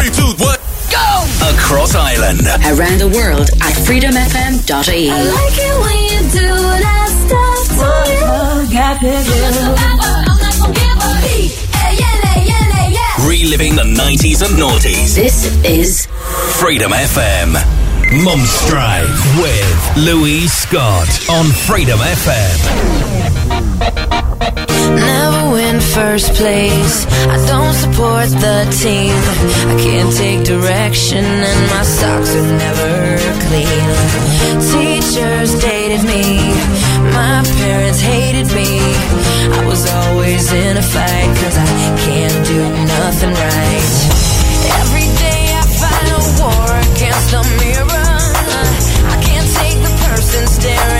Three, two, one, go! Across Ireland. Around the world at freedomfm.ie. I like it when you do that stuff to me. Got Reliving the 90s and noughties. This is Freedom FM. Mum's Drive with Louise Scott on Freedom FM. First place. I don't support the team. I can't take direction, and my socks are never clean. Teachers dated me. My parents hated me. I was always in a fight, cause I can't do nothing right. Every day I fight a war against a mirror. I can't take the person staring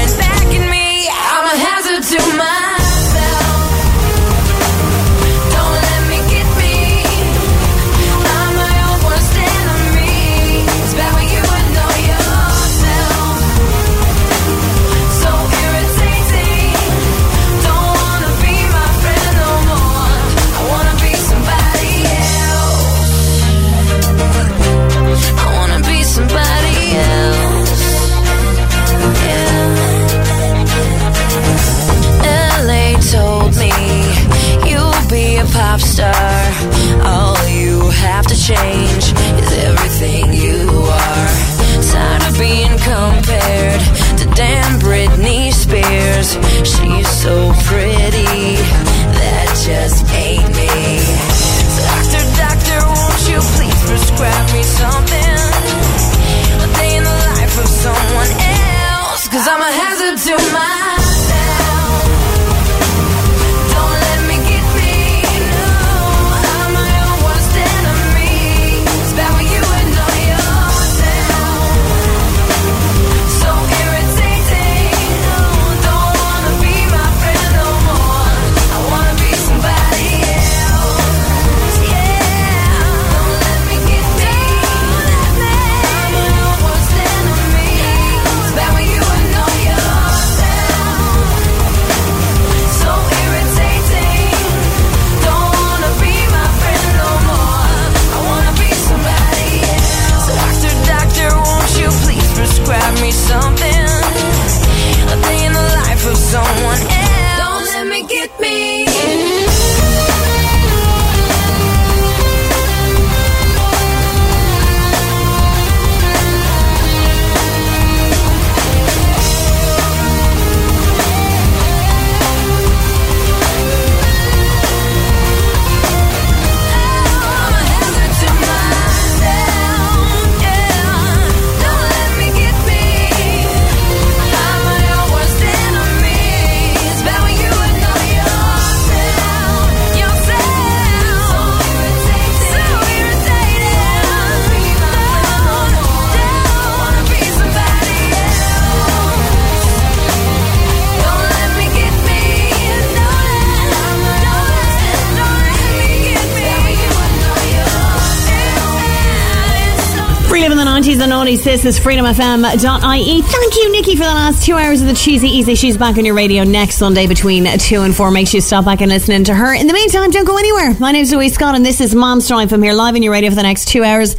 90s. This is freedomfm.ie. Thank you, Nikki, for the last two hours of the Cheesy Easy. She's back on your radio next Sunday between 2 and 4. Make sure you stop back and listen to her. In the meantime, don't go anywhere. My name's Louise Scott, and this is Mom's Drive. I'm here live on your radio for the next two hours.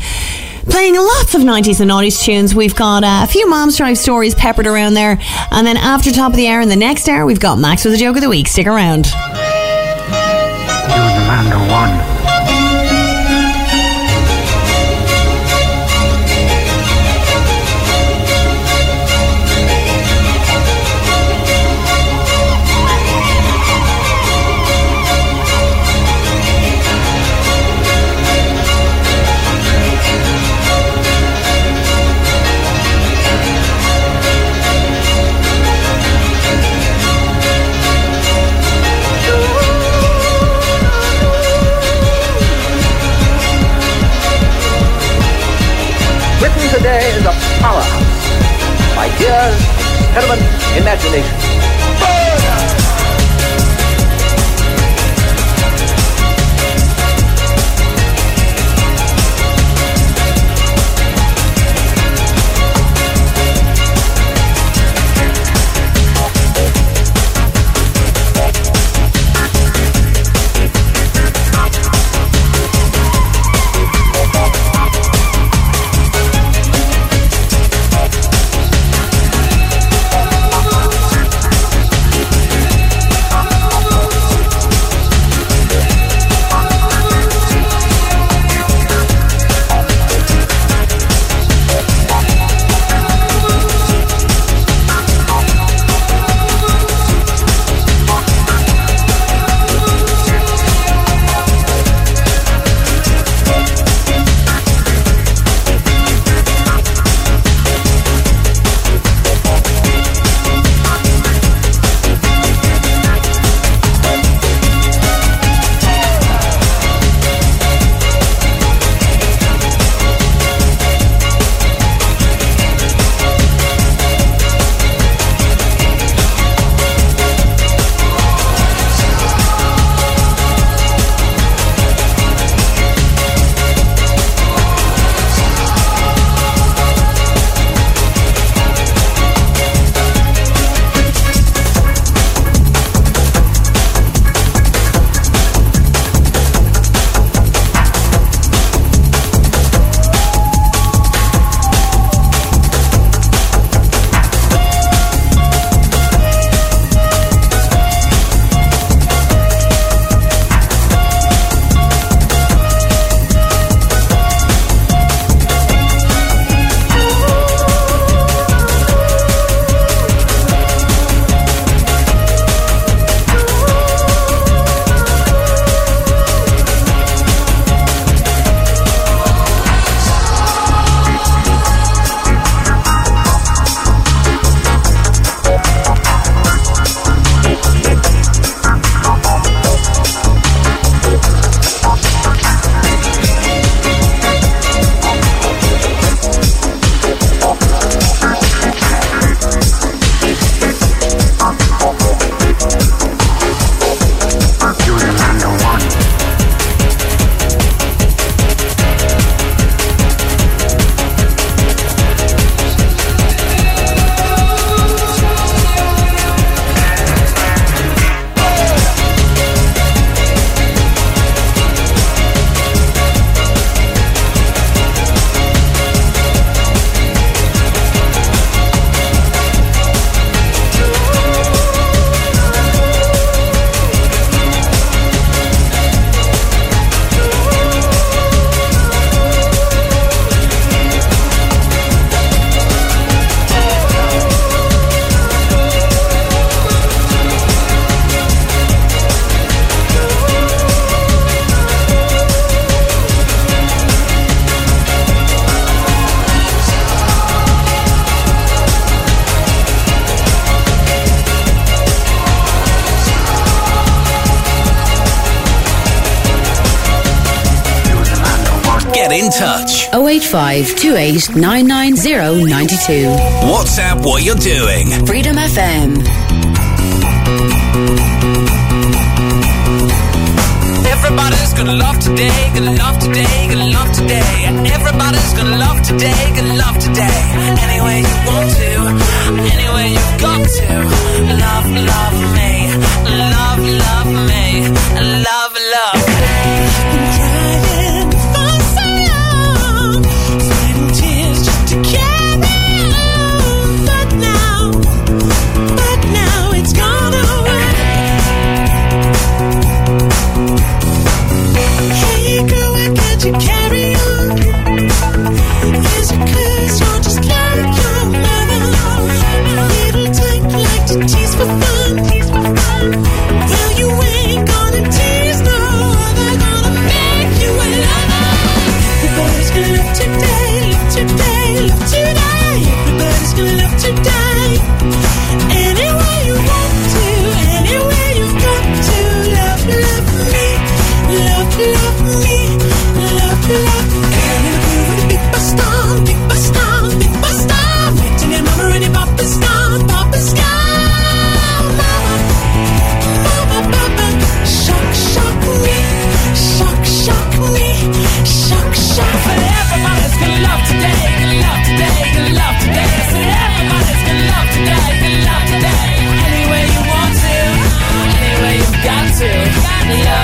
Playing lots of 90s and noughties tunes. We've got a few Mom's Drive stories peppered around there. And then after top of the hour, in the next hour, we've got Max with a joke of the week. Stick around. You and the man. Experiment, imagination. 08528 99092. WhatsApp what you're doing. Freedom FM. Everybody's gonna love today, gonna love today, gonna love today. yeah.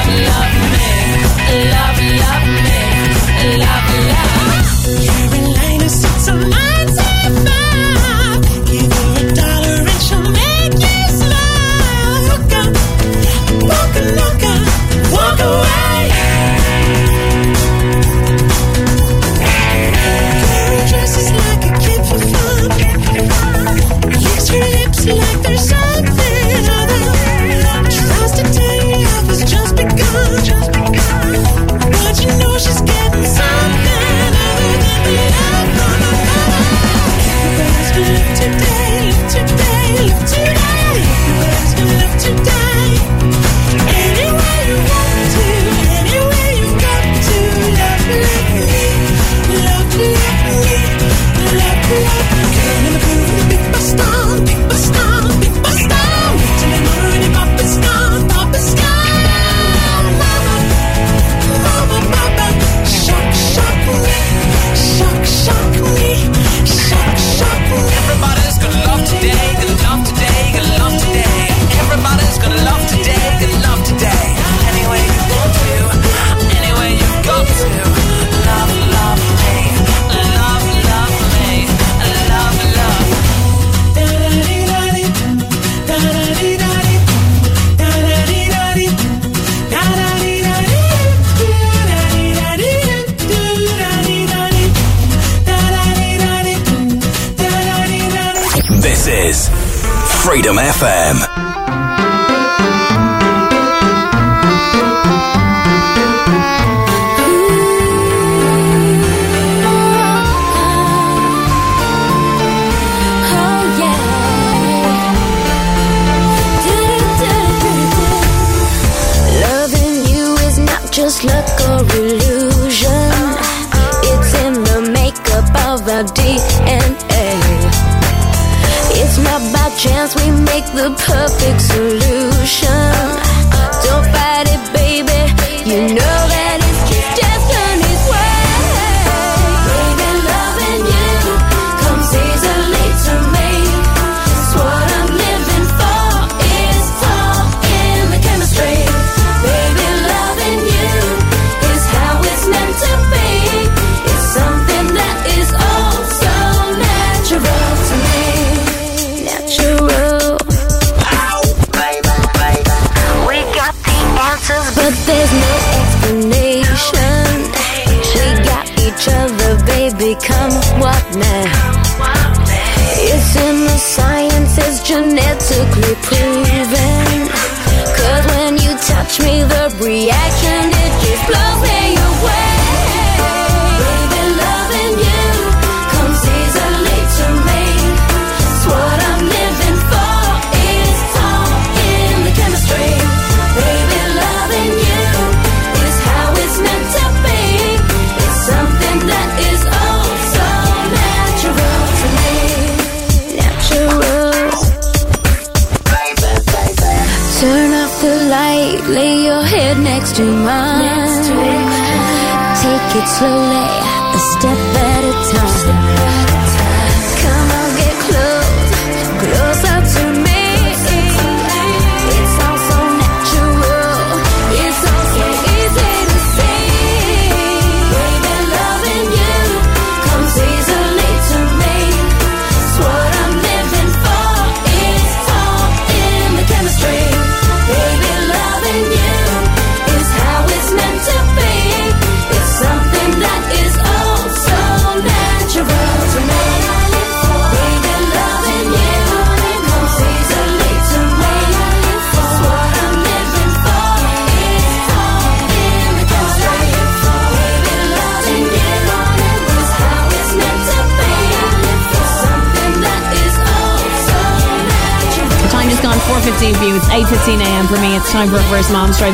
Freedom FM.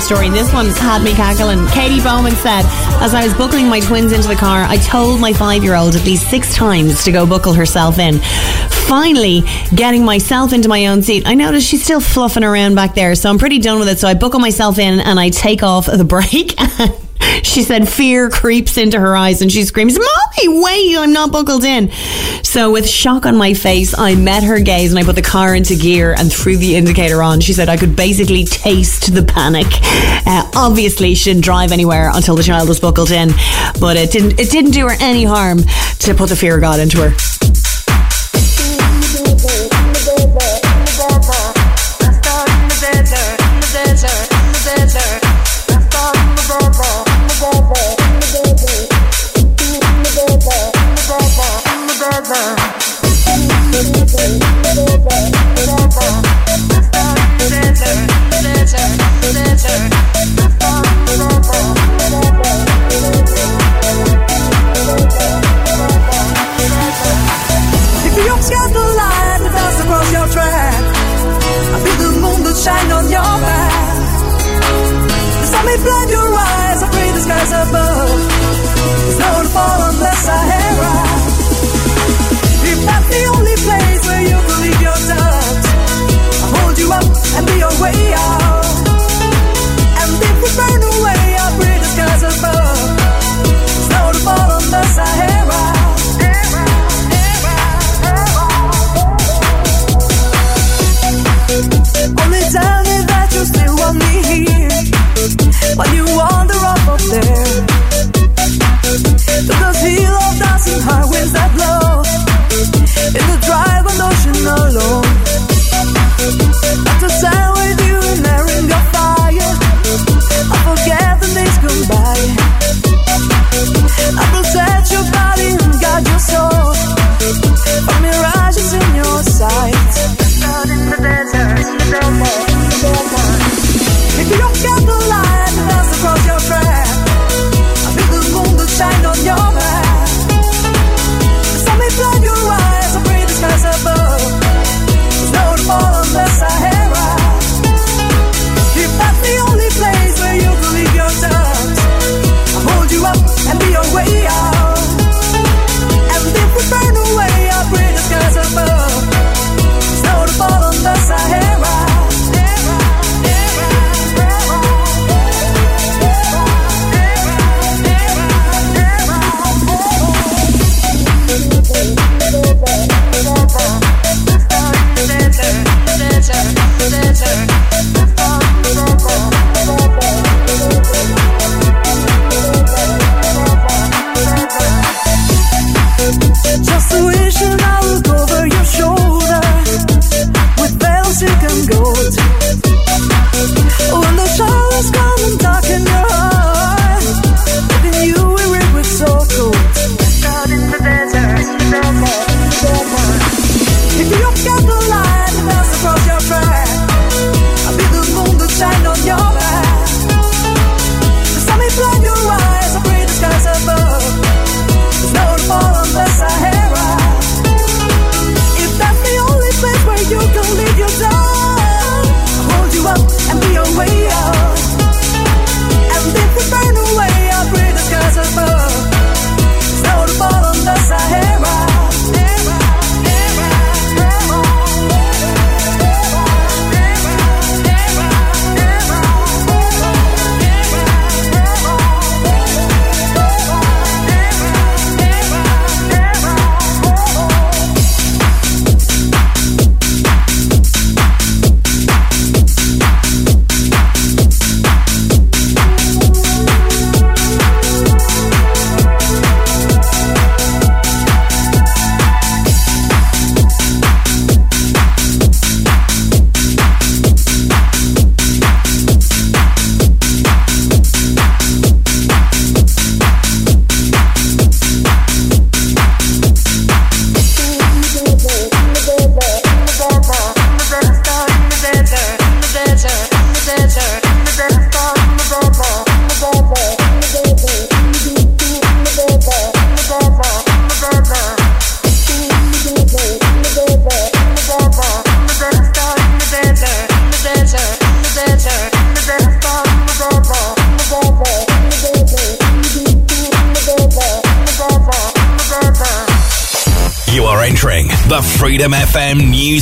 Story. And this one had me cackling. Katie Bowman said, as I was buckling my twins into the car, I told my five-year-old at least six times to go buckle herself in. Finally, getting myself into my own seat, I noticed she's still fluffing around back there. So I'm pretty done with it. So I buckle myself in and I take off the brake. She said fear creeps into her eyes and she screams, Mommy, wait, I'm not buckled in. So, with shock on my face, I met her gaze and I put the car into gear and threw the indicator on. She said I could basically taste the panic. Uh, obviously, she didn't drive anywhere until the child was buckled in, but it didn't, it didn't do her any harm to put the fear of God into her.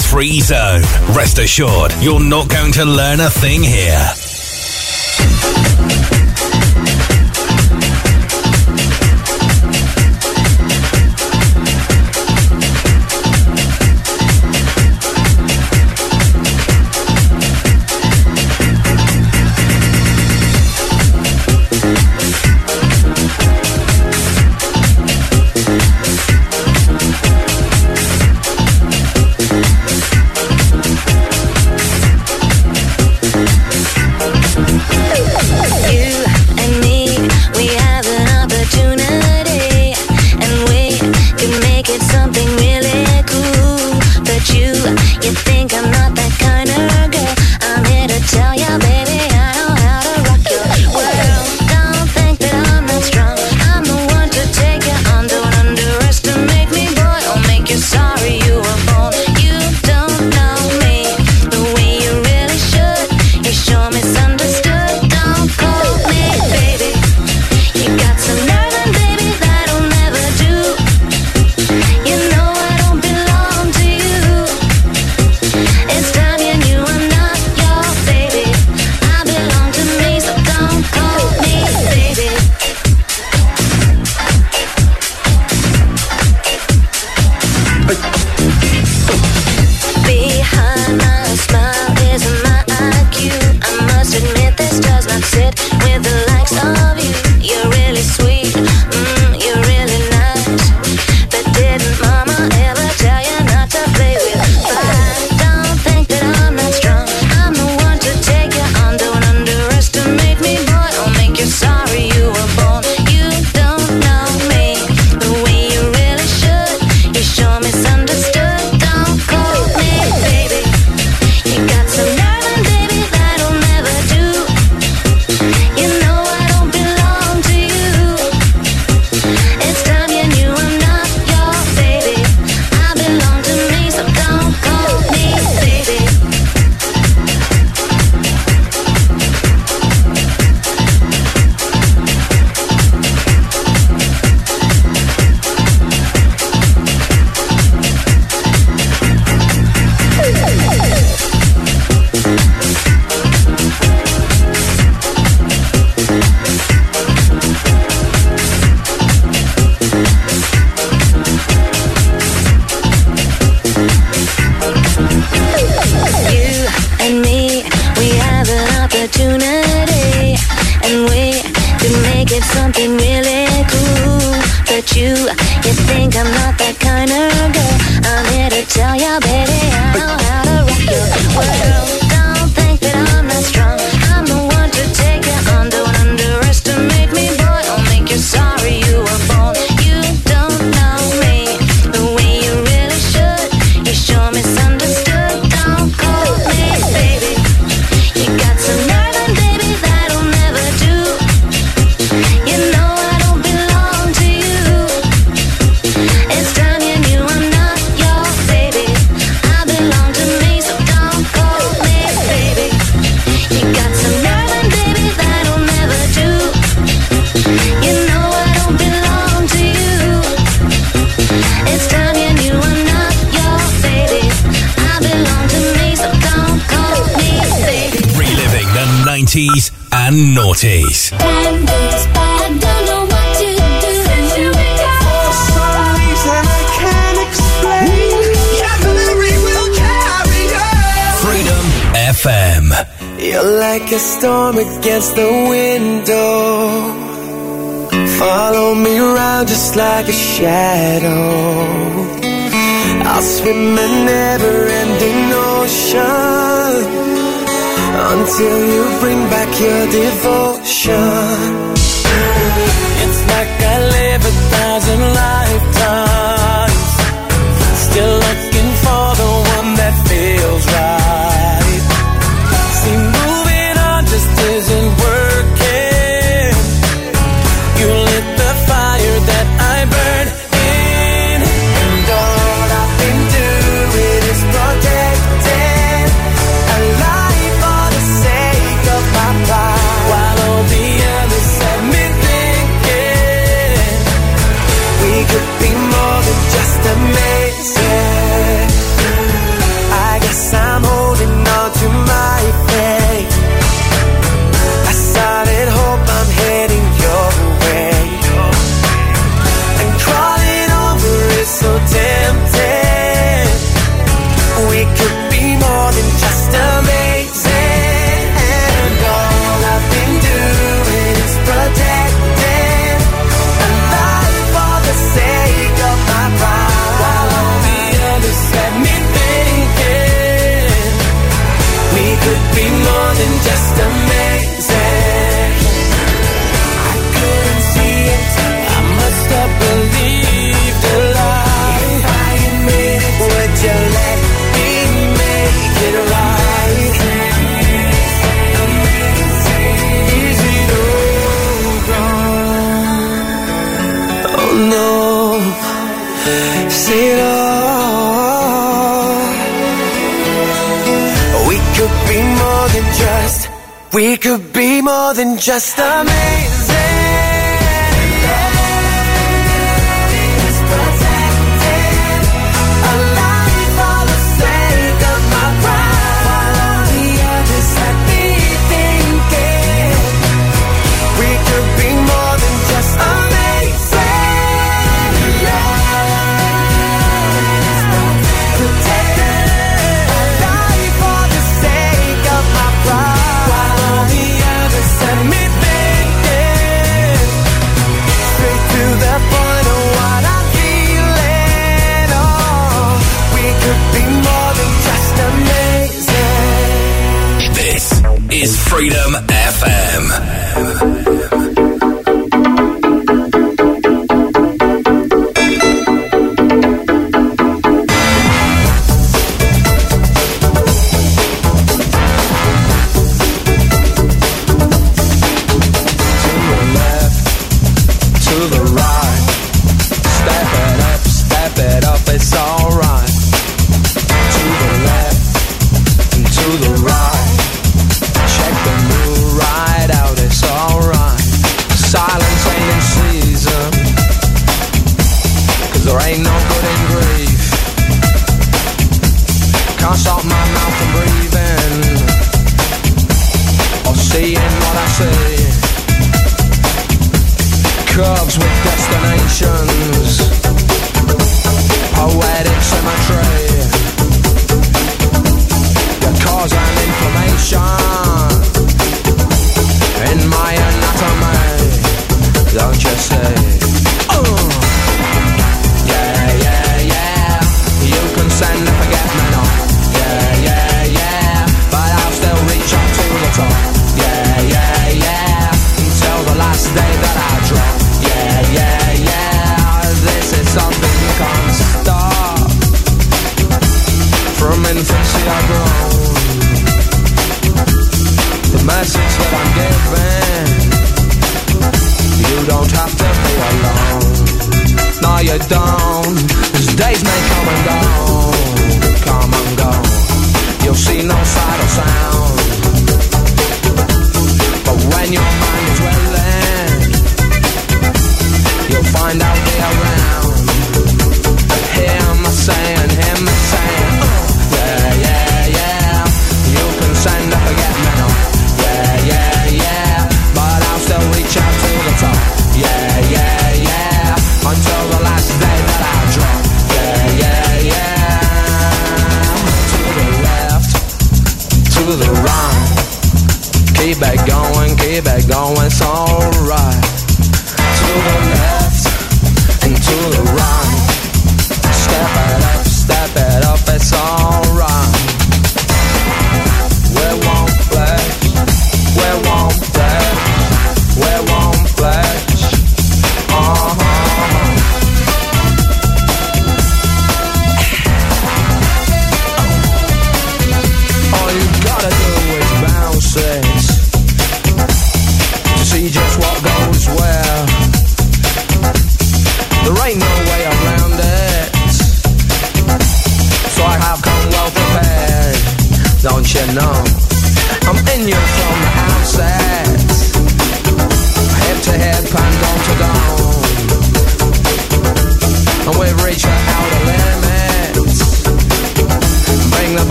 free zone. Rest assured, you're not going to learn a thing here. like a storm against the window. Follow me around just like a shadow. I'll swim a never ending ocean until you bring back your devotion. It's like I live a more than just a man. is Freedom FM.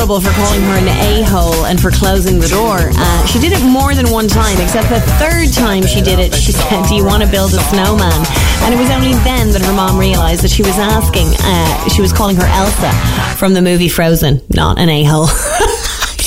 trouble for calling her an a hole and for closing the door. Uh, she did it more than one time, except the third time she did it, she said, Do you want to build a snowman? And it was only then that her mom realised that she was asking, uh, she was calling her Elsa from the movie Frozen, not an a hole.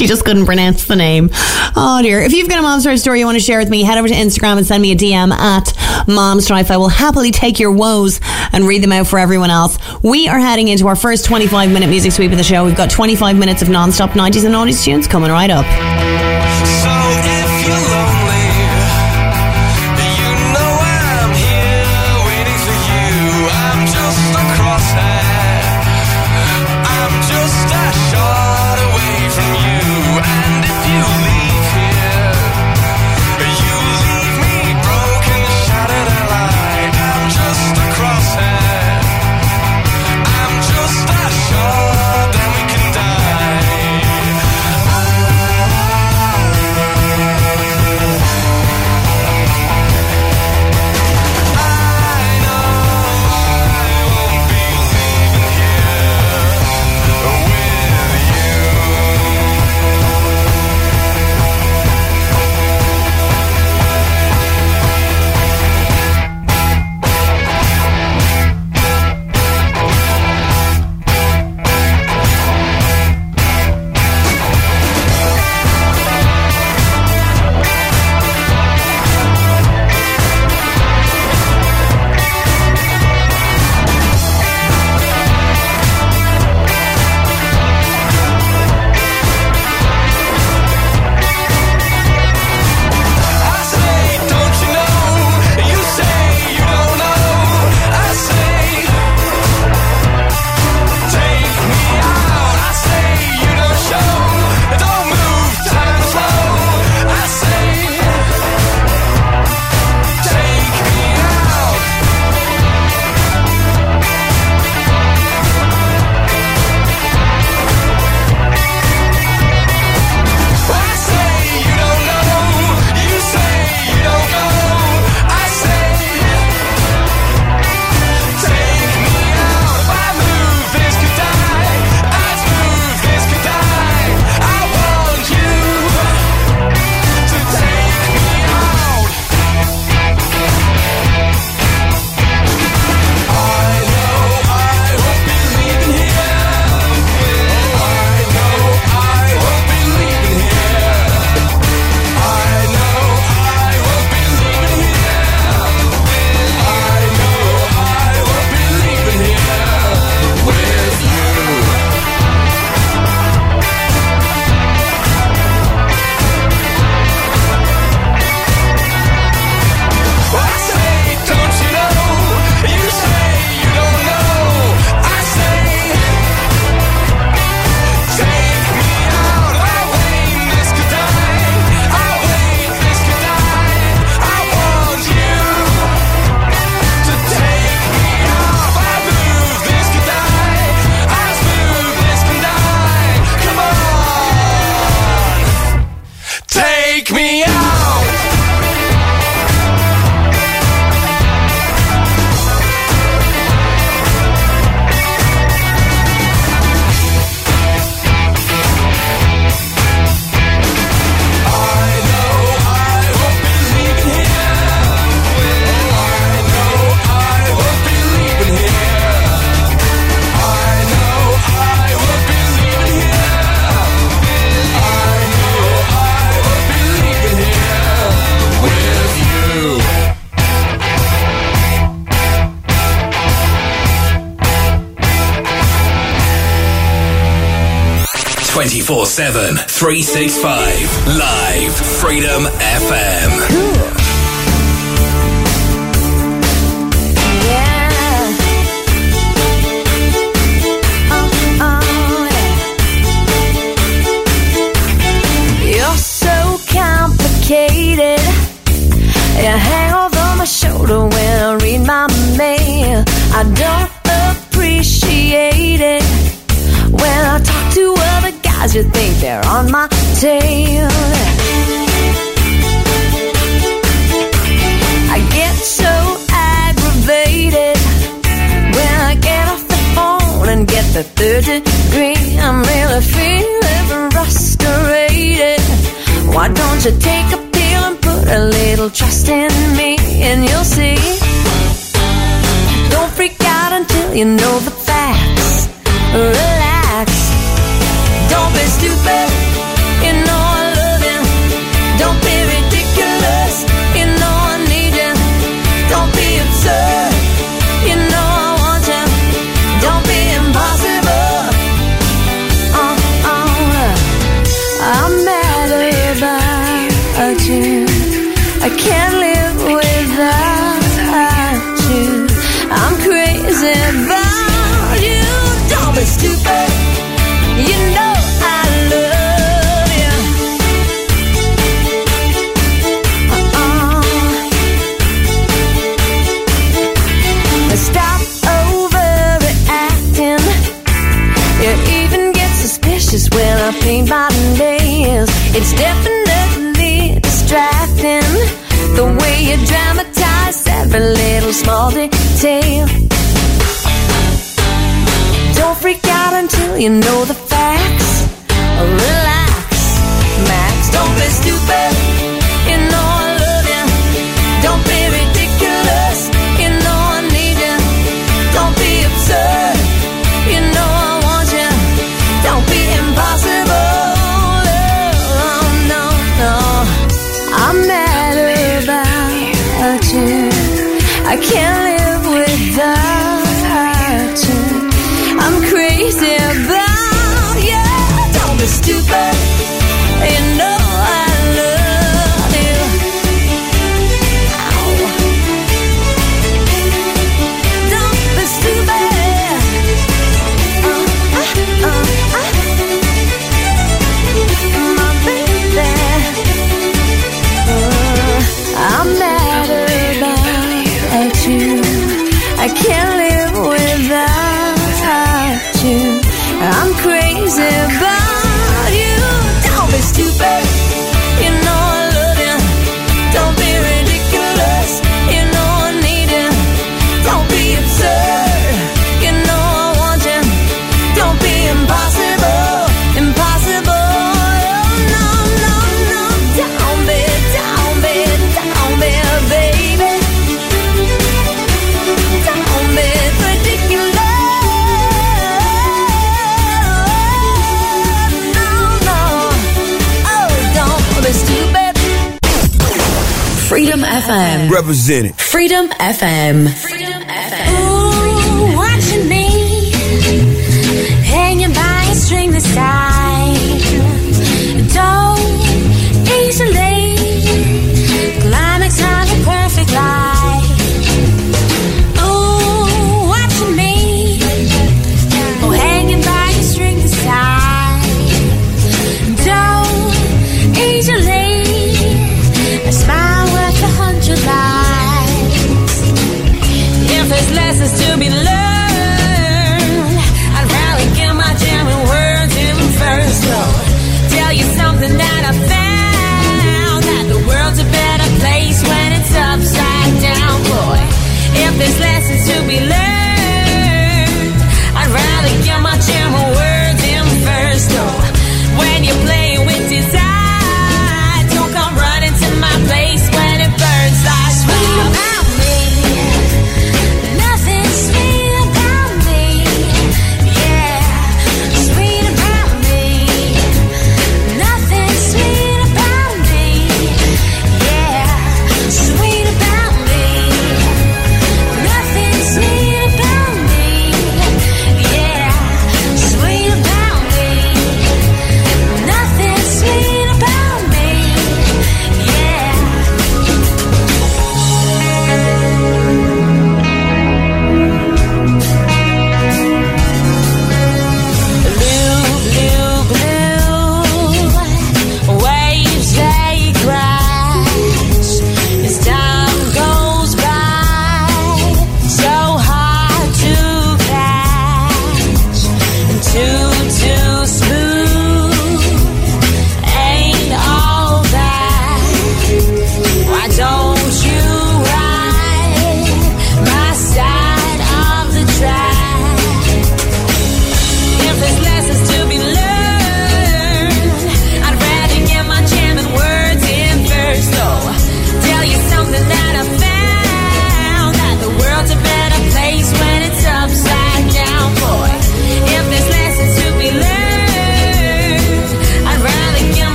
she just couldn't pronounce the name. Oh dear. If you've got a Mom Strife story you want to share with me, head over to Instagram and send me a DM at Mom Strife. I will happily take your woes and read them out for everyone else. We are heading into our first 25 minute music sweep of the show. We've got 25 minutes of non stop 90s and 90s tunes coming right up. 24 7, 365. Live Freedom FM. Yeah. Oh, oh, yeah. You're so complicated. You hang over my shoulder when I read my mail. I don't you think they're on my tail. I get so aggravated when I get off the phone and get the third degree. I'm really feeling frustrated. Why don't you take a pill and put a little trust in me and you'll see? Don't freak out until you know the facts. Stupid. you know the FM. Represented. Freedom FM. Freedom FM. Ooh, watching me hanging by a string this time. Don't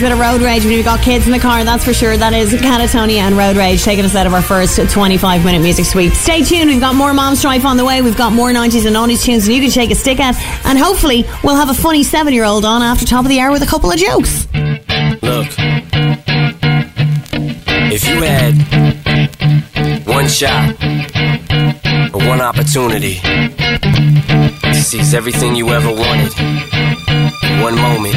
experience a bit of road rage when you've got kids in the car, that's for sure. That is Catatonia and Road Rage taking us out of our first 25 minute music sweep. Stay tuned, we've got more Mom Strife on the way, we've got more 90s and 90s tunes and you can shake a stick at, and hopefully we'll have a funny seven year old on after top of the hour with a couple of jokes. Look, if you had one shot or one opportunity to seize everything you ever wanted one moment,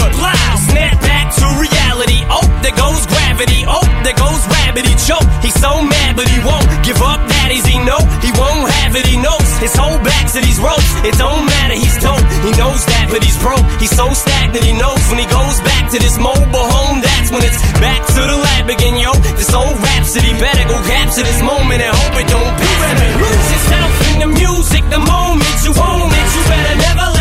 loud. Snap back to reality. Oh, there goes gravity. Oh, there goes rabbit. He choke. He's so mad, but he won't give up. Daddies, he know he won't have it. He knows his whole back to these ropes. It don't matter. He's dope. He knows that, but he's broke. He's so stagnant. He knows when he goes back to this mobile home. That's when it's back to the lab again, yo. This old rhapsody better go capture this moment and hope it don't pass. Lose yourself in the music. The moment you own it, you better never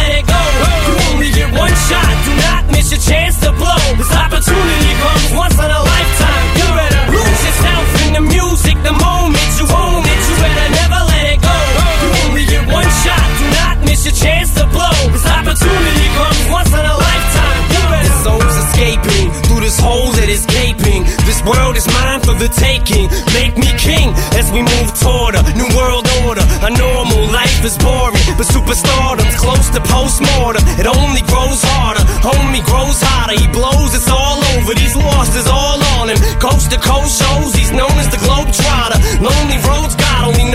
one shot. Do not miss your chance to blow. This opportunity comes once in a lifetime. You better lose yourself in the music. The moment you own it, you better never let it go. You only get one shot. Do not miss your chance to blow. This opportunity comes once in a lifetime. You better. His soul's escaping through this hole that is gaping. World is mine for the taking. Make me king as we move toward a new world order. A normal life is boring, but superstardom's close to postmortem. It only grows harder. Homie grows hotter. He blows. It's all over. These losses all on him. Coast to coast shows. He's known as the globe trotter. Lonely roads. God only knows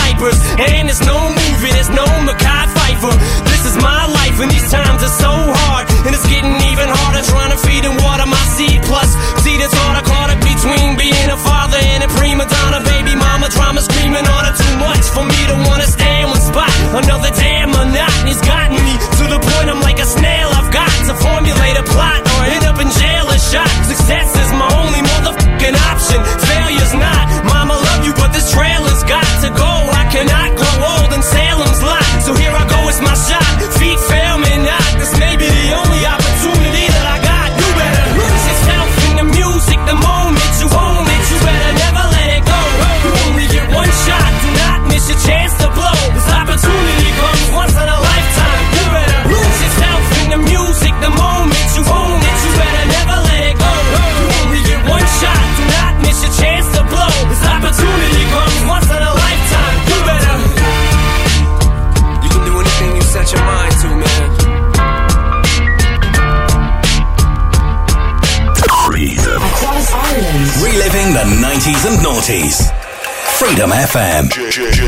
diapers. And there's no movie, there's no Mekhi Phifer. This is my life and these times are so hard. And it's getting even harder trying to feed and water my seed. Plus, see the all I caught it between being a father and a prima donna. Baby mama drama screaming on her too much for me to wanna stay in one spot. Another damn monotony's gotten me to the point I'm like a snail. I've got to formulate a plot or end up in jail or shot. Success is my only motherfucking option. Failure's not. Mama love you, but this trailer's got to go. My shot. Reliving the 90s and noughties. Freedom FM. Everybody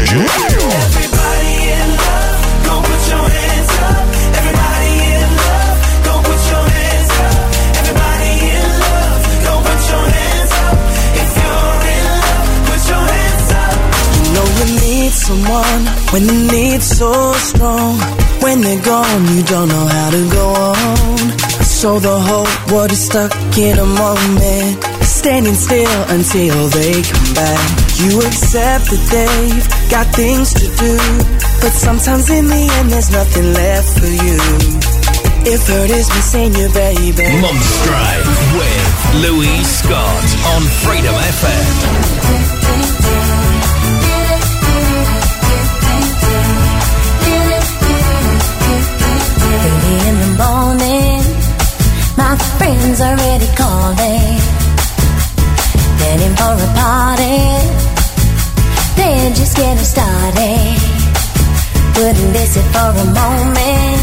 in love, go put your hands up. Everybody in love, go put your hands up. Everybody in love, go put your hands up. If you're in love, put your hands up. You know you need someone when the need's so strong. When they're gone, you don't know how to go on. So the whole world is stuck in a moment. It's standing still until they come back. You accept that they've got things to do, but sometimes in the end there's nothing left for you. If hurt is missing you, baby. Mom Strife with Louise Scott on Freedom FM. Early in the morning, my friends already calling. Heading for a party, they're just getting started. Wouldn't miss it for a moment.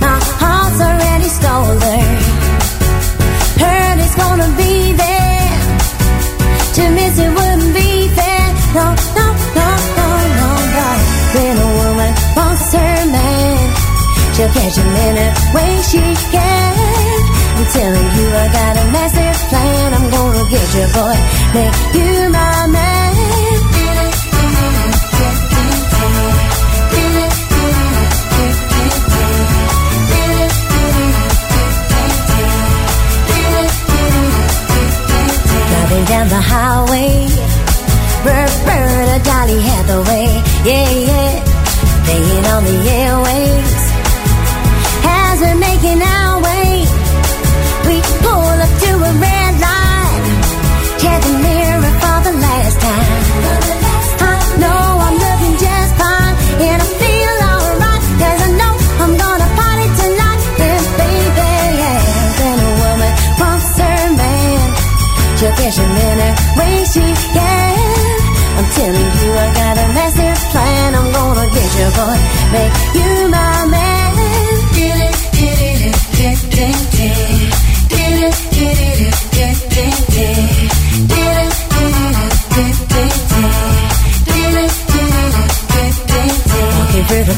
My heart's already stolen. Heard it's gonna be there. To miss it wouldn't be fair. No, no, no, no, no, no. When a woman wants her man, she'll catch him in a way she can. I'm telling you, I got a plan. Get you, boy, make you my man. Driving down the highway, Roberta Donny Hathaway, yeah, yeah, playing on the airwaves. As we're making our I'm telling you, I got a plan. I'm gonna get you, boy, make you my man.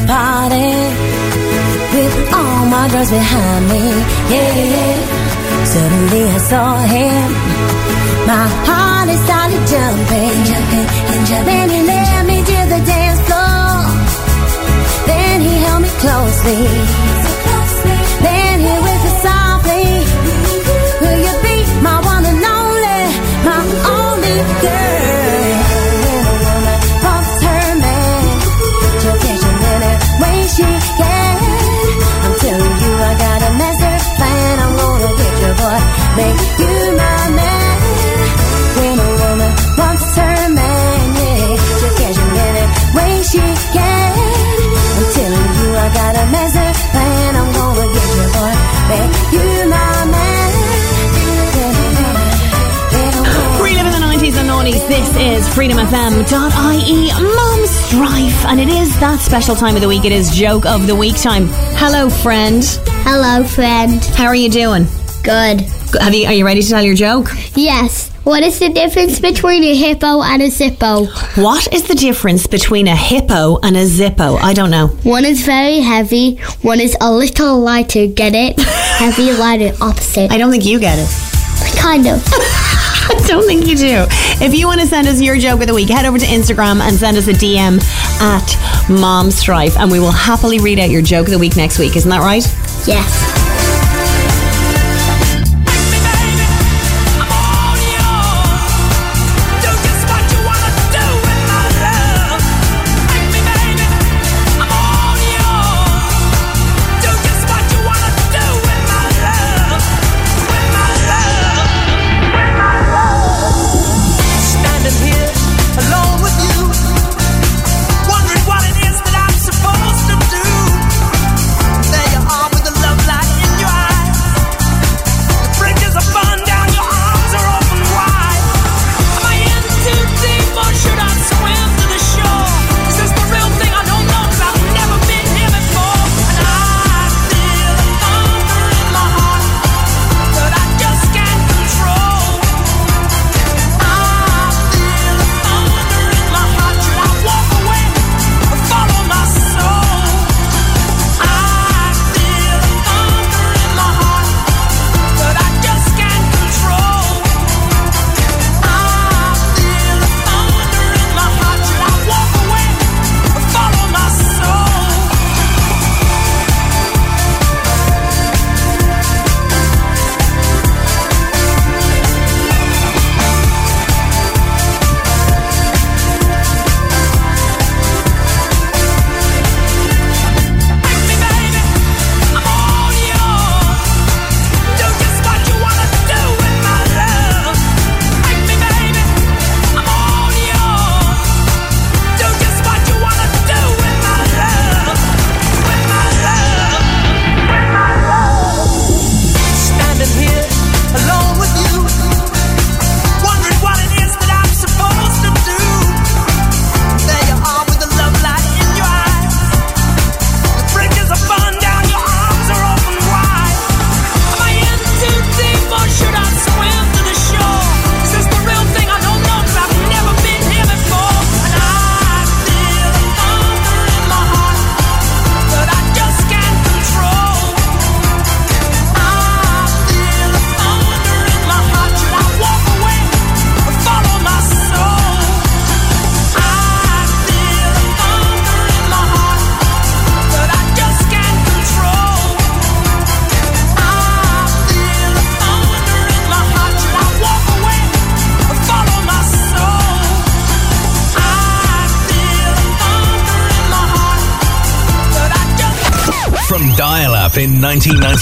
Party with all my girls behind me, yeah. Suddenly I saw him. My heart is started jumping, jumping, and jumping. He led me to the dance floor. Then he held me closely. freedomfm.ie Mum's Strife. And it is that special time of the week. It is joke of the week time. Hello, friend. Hello, friend. How are you doing? Good. Have you, are you ready to tell your joke? Yes. What is the difference between a hippo and a zippo? What is the difference between a hippo and a zippo? I don't know. One is very heavy, one is a little lighter. Get it? heavy, lighter, opposite. I don't think you get it. Kind of. I don't think you do. If you want to send us your joke of the week, head over to Instagram and send us a DM at Mom Strife, and we will happily read out your joke of the week next week. Isn't that right? Yes.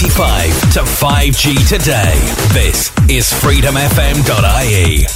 1995 to 5G today. This is freedomfm.ie.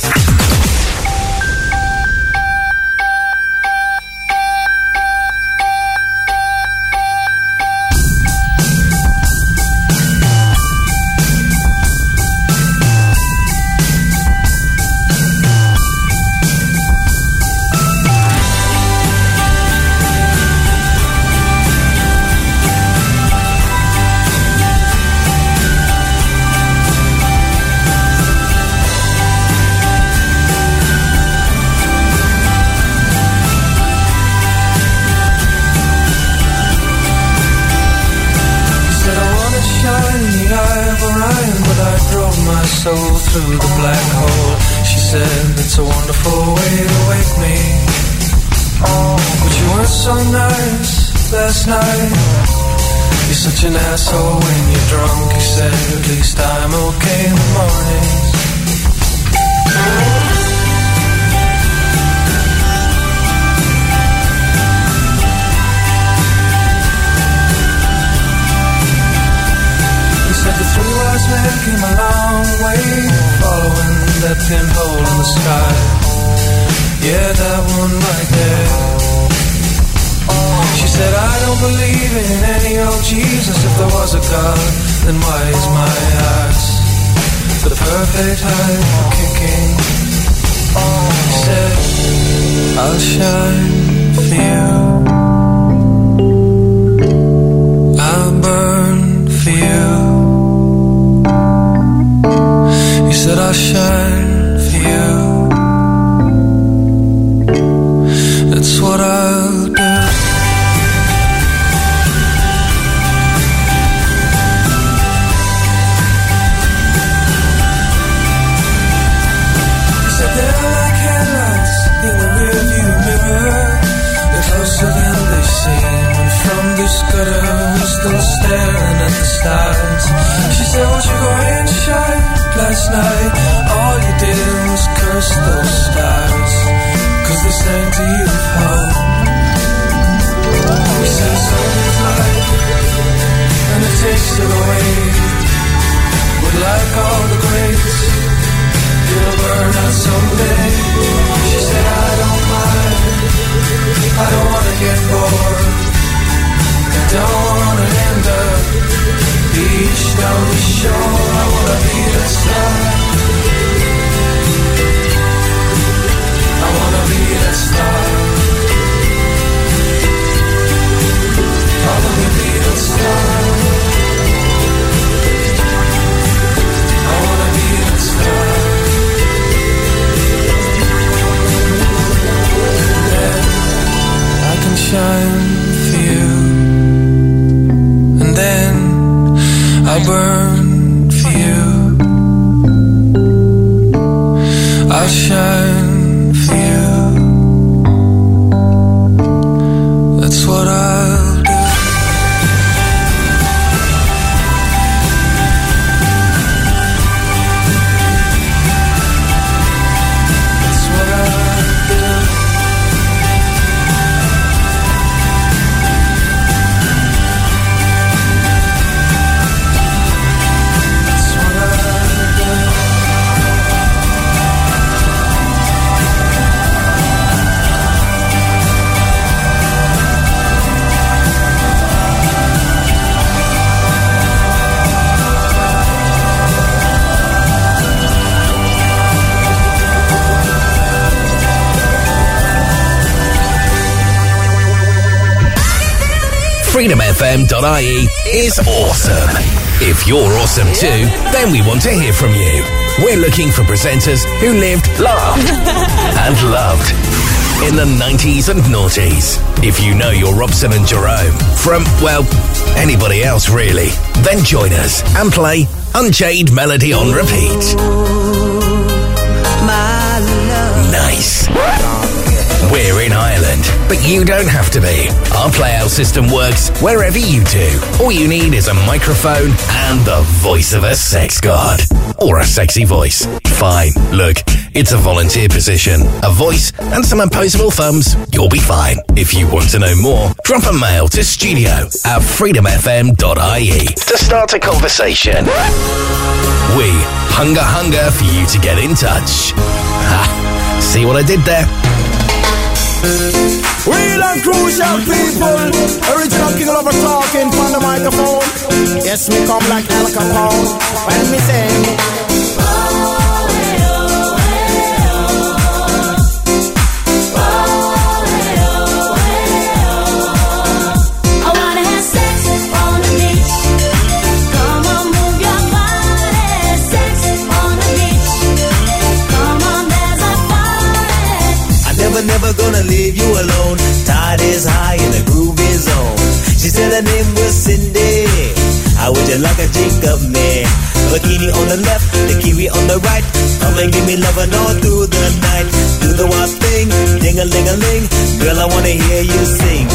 She you go and shine? Last night, all you did was curse those stars. Cause they sang to you of hope. We said, is light, and the taste of the wave. But like all the greats, it'll burn out someday. She said, I don't mind. I don't wanna get bored. I don't wanna end up beach down the shore. I wanna be that star. Burn for you. I'll shine freedomfm.ie is awesome. If you're awesome too, then we want to hear from you. We're looking for presenters who lived, laughed, and loved in the 90s and noughties. If you know your Robson and Jerome from, well, anybody else really, then join us and play Unchained Melody on repeat. Nice. We're but you don't have to be. Our playout system works wherever you do. All you need is a microphone and the voice of a sex god. Or a sexy voice. Fine. Look, it's a volunteer position. A voice and some opposable thumbs. You'll be fine. If you want to know more, drop a mail to studio at freedomfm.ie to start a conversation. We hunger hunger for you to get in touch. Ha! See what I did there? Real and crucial people. Original king of talking from the microphone. Yes, me come like Al Capone. When me sing. Leave you alone. Tide is high and the groove is on. She said her name was Cindy. How would you like a drink of me? Bikini on the left, the kiwi on the right. Come and give me loving all through the night. Do the wild thing, ding a ling a ling. Girl, I wanna hear you sing.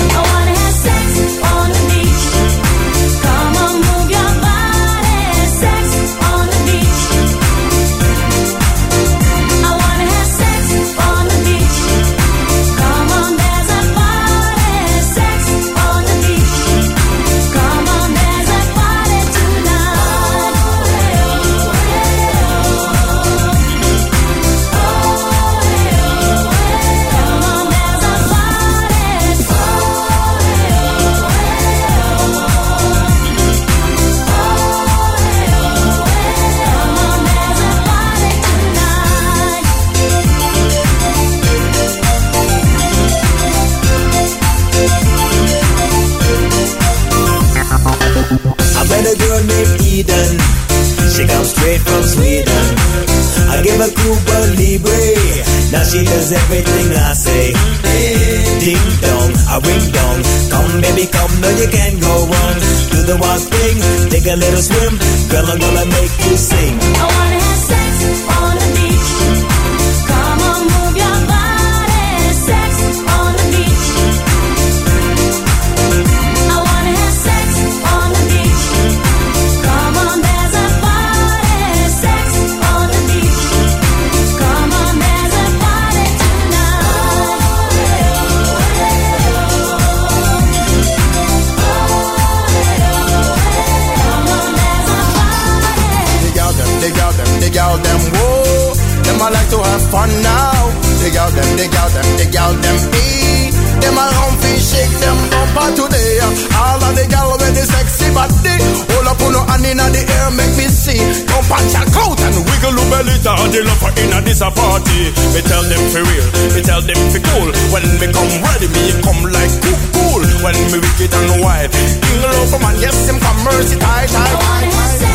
Straight from Sweden. I give her Cuba Libre. Now she does everything I say. Ding dong, I ring dong. Come baby, come, no you can't go wrong. Do the wild thing, take a little swim. Girl, I'm gonna make you sing. I wanna have sex on the beach. Them I like to have fun now. Dig out them, dig out them, dig out them, ee. Them a run fi shake them bumper today. All of the gal with the sexy body. Hold up on no hand inna the air, make me see. Come punch your coat and wiggle your belly down. The love for inna this a party. Me tell them for real, me tell them for cool. When me come ready, me come like cool, cool. When me wicked and wild, king love man, yes him come mercy tight, tight, tight,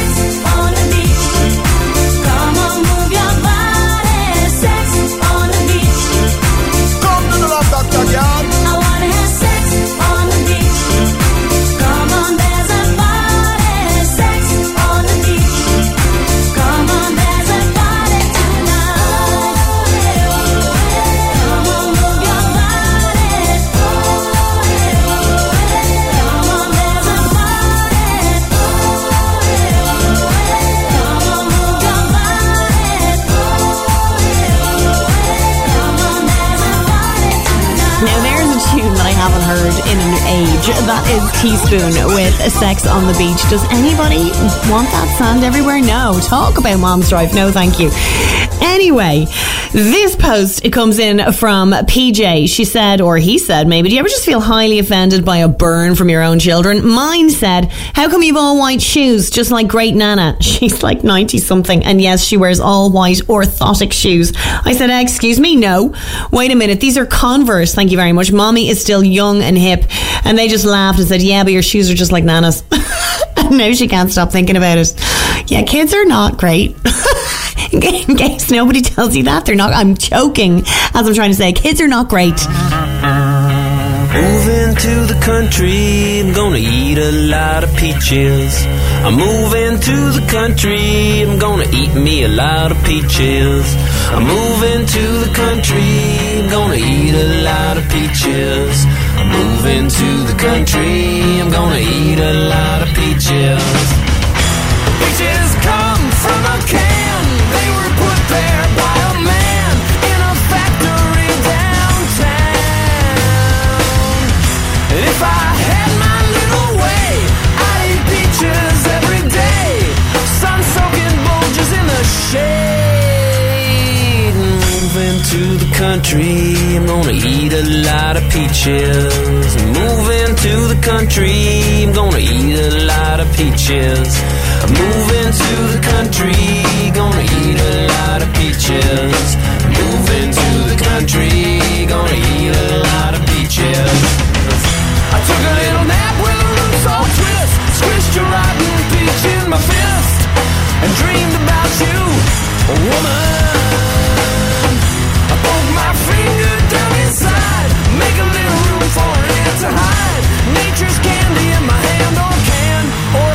in an age. That is T-Spoon with Sex on the Beach. Does anybody want that sand everywhere? No. Talk about Mom Strife. No, thank you. Anyway, this post it comes in from PJ. She said, or he said, maybe, do you ever just feel highly offended by a burn from your own children? Mine said, how come you've all white shoes, just like Great Nana? She's like 90 something, and yes, she wears all white orthotic shoes. I said, "Uh, excuse me, no. Wait a minute, these are Converse, thank you very much. Mommy is still young and hip. And they just laughed and said, yeah, but your shoes are just like Nana's. now she can't stop thinking about it. Yeah, kids are not great. In case nobody tells you that, they're not. I'm choking as I'm trying to say, kids are not great. Moving to the country. I'm gonna eat a lot of peaches. I'm moving to the country. I'm gonna eat me a lot of peaches. I'm moving to the country. I'm gonna eat a lot of peaches. I'm moving to the country. I'm gonna eat a lot of. Peaches country, I'm gonna eat a lot of peaches. Moving to the country, I'm gonna eat a lot of peaches. Moving to the country, gonna eat a lot of peaches. Moving to the country, gonna eat a lot of peaches. I took a little nap with a loose old twist. Squished a rotten peach in my fist. And dreamed about you, a woman. Make a little room for an ant to hide. Nature's candy in my hand or can or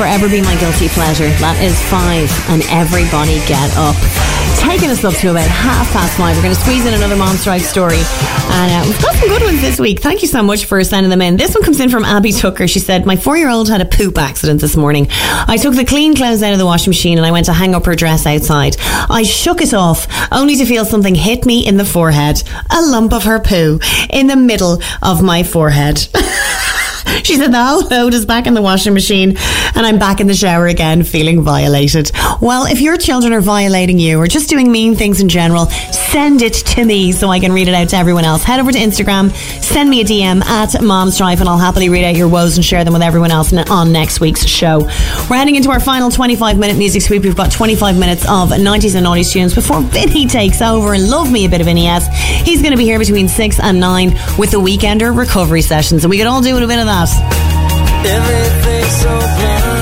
forever be my guilty pleasure. That is five, and everybody get up. Taking us up to about half past five. We're going to squeeze in another Mom Strife story. And uh, we've got some good ones this week. Thank you so much for sending them in. This one comes in from Abby Tucker. She said, My four year old had a poop accident this morning. I took the clean clothes out of the washing machine and I went to hang up her dress outside. I shook it off, only to feel something hit me in the forehead. A lump of her poo in the middle of my forehead. She said the whole load is back in the washing machine and I'm back in the shower again feeling violated. Well, if your children are violating you or just doing mean things in general, send it to me so I can read it out to everyone else. Head over to Instagram, send me a DM at Mom Strife and I'll happily read out your woes and share them with everyone else on next week's show. We're heading into our final 25 minute music sweep. We've got 25 minutes of 90s and noughties tunes before Vinny takes over and love me a bit of Vinny S. He's going to be here between 6 and 9 with the Weekender recovery sessions and we could all do a bit of that. ¡Everything's so penal!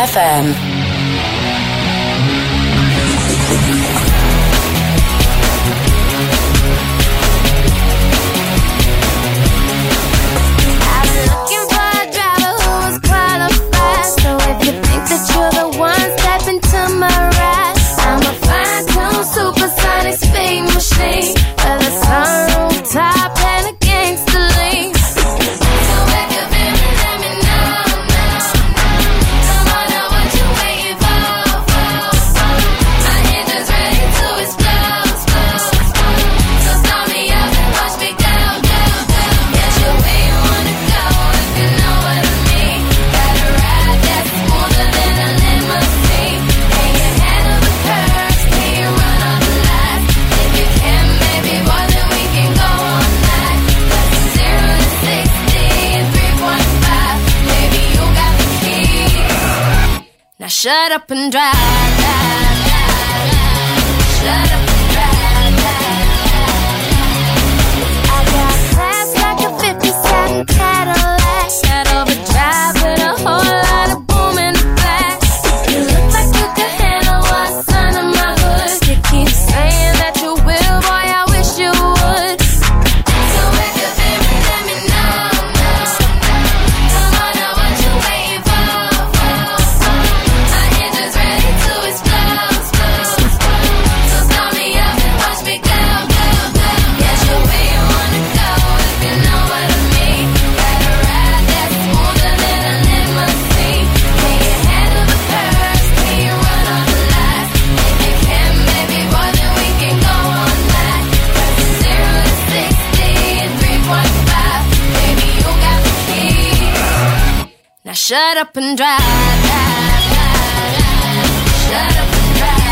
FM. up and drive. drive, drive, drive. Shut up drive.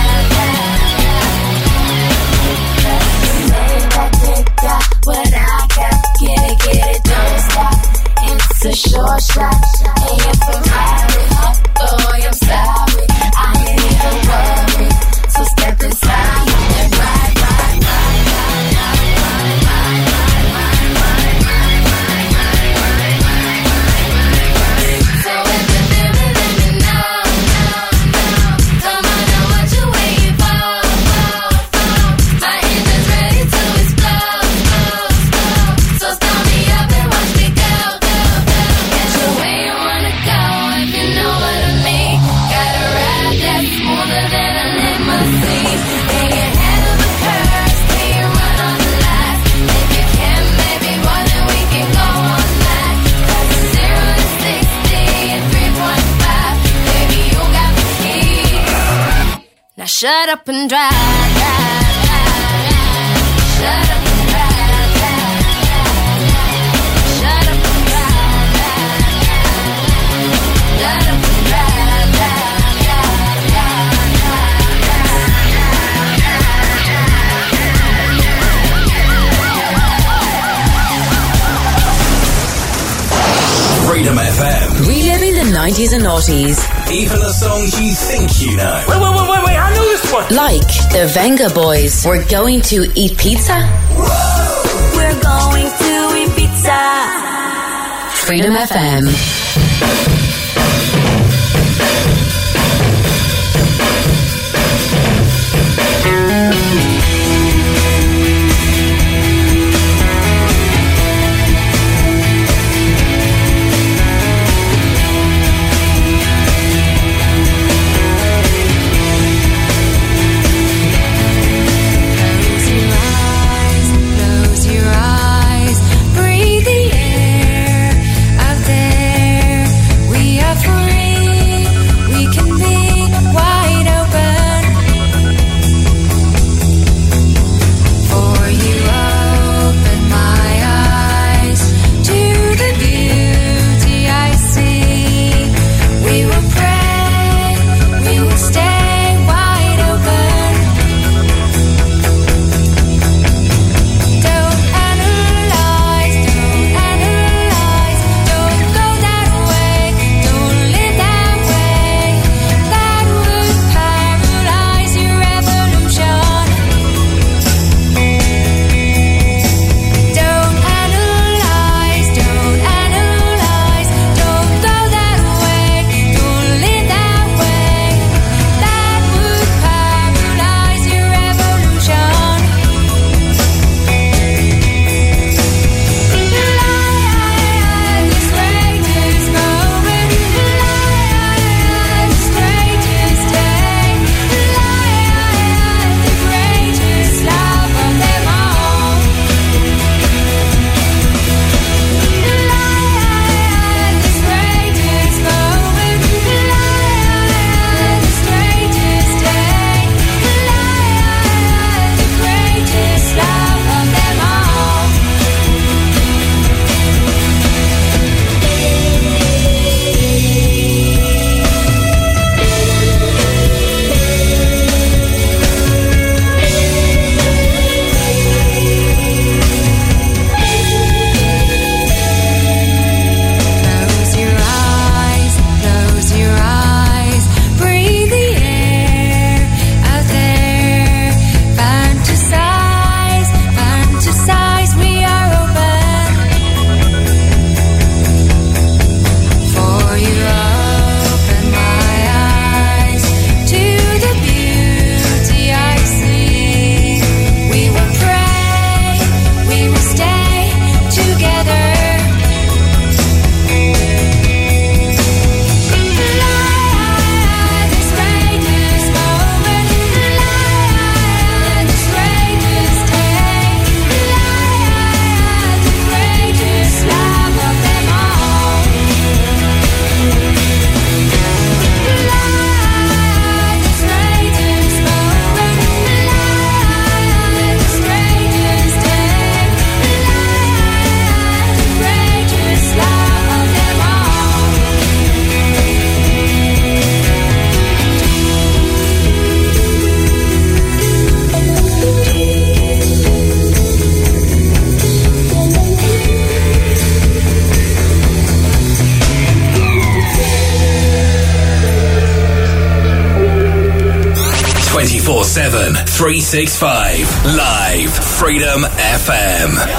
drive, drive. Get it, get it, don't stop. It's a short shot, aim for high. shut up and drive. 90s and noughties. Even the songs you think you know. Wait, wait, wait, wait, wait, I know this one. Like the Vengaboys, we're going to eat pizza. Whoa. We're going to eat pizza. Freedom FM. 365. Live Freedom FM.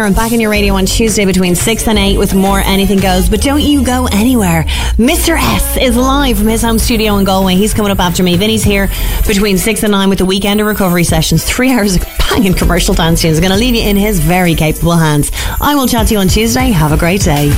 here and back in your radio on Tuesday between 6 and 8 with more Anything Goes. But don't you go anywhere. Mr. S is live from his home studio in Galway. He's coming up after me. Vinny's here between 6 and 9 with the weekend of recovery sessions. Three hours of banging commercial dance tunes. Going to leave you in his very capable hands. I will chat to you on Tuesday. Have a great day.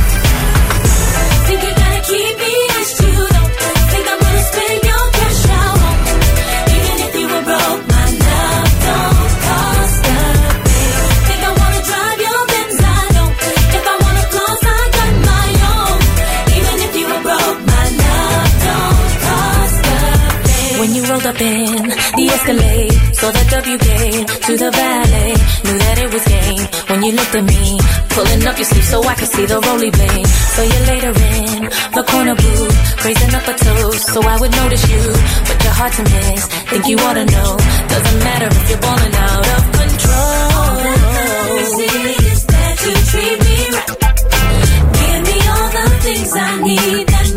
Escalade, saw that WK to the valet. Knew that it was game when you looked at me. Pulling up your sleeve so I could see the roly blade. So you later in the corner booth, raising up a toast so I would notice you. But your heart's a mess, think you ought to know. Doesn't matter if you're balling out of control. All that is that you treat me right. Give me all the things I need.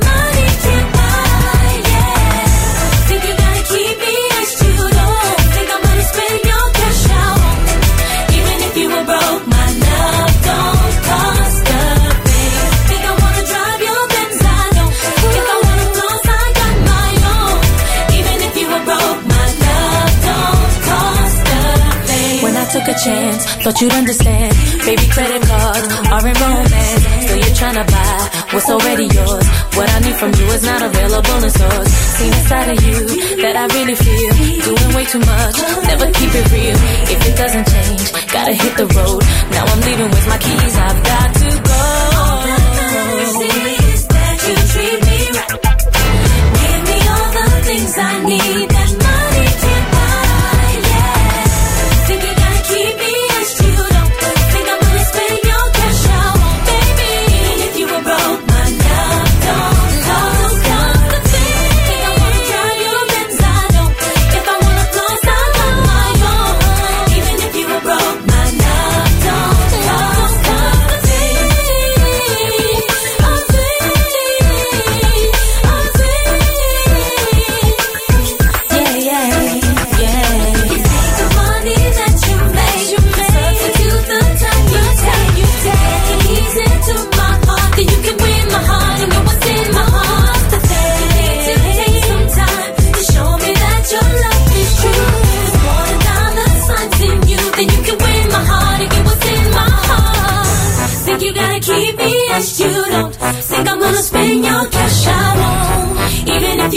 chance. Thought you'd understand. Baby, credit cards are in romance. So you're trying to buy what's already yours. What I need from you is not available in stores. Seen a side of you that I really feel. Doing way too much, never keep it real. If it doesn't change, gotta hit the road. Now I'm leaving with my keys, I've got to go. All that matters is that you treat me right. Give me all the things I need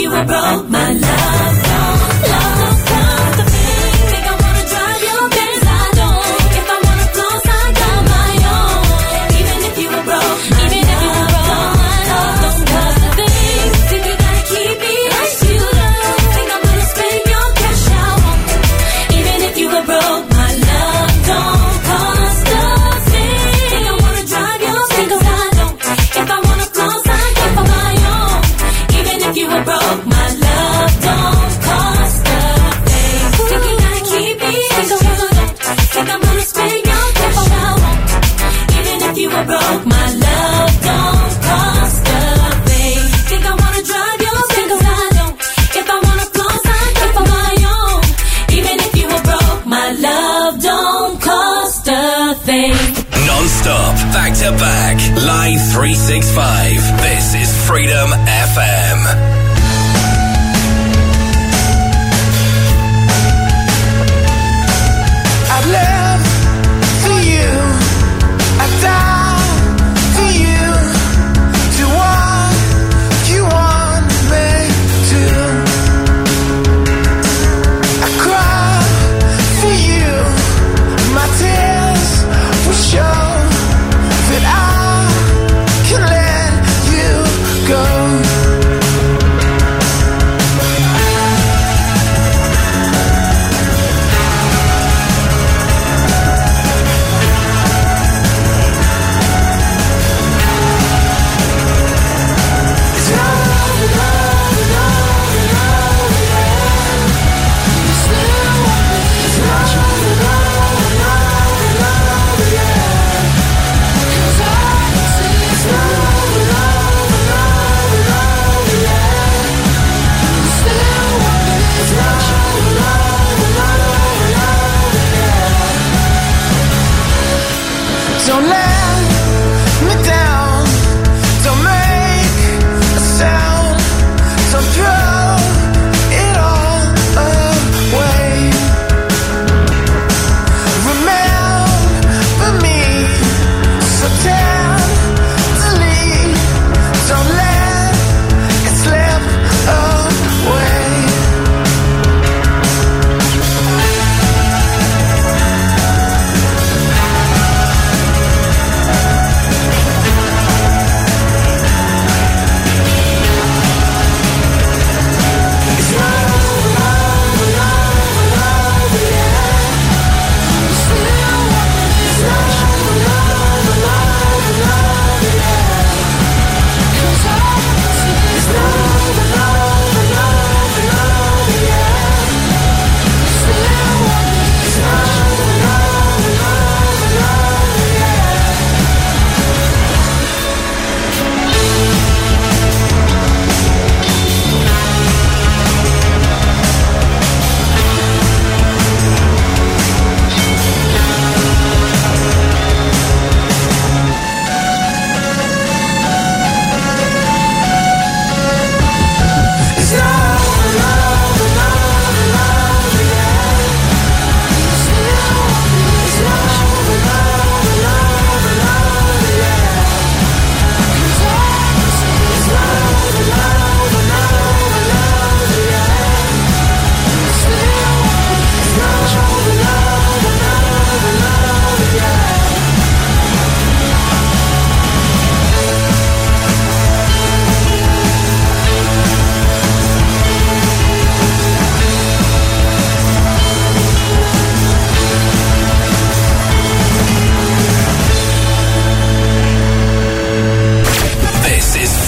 you, I broke my life.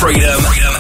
Is Freedom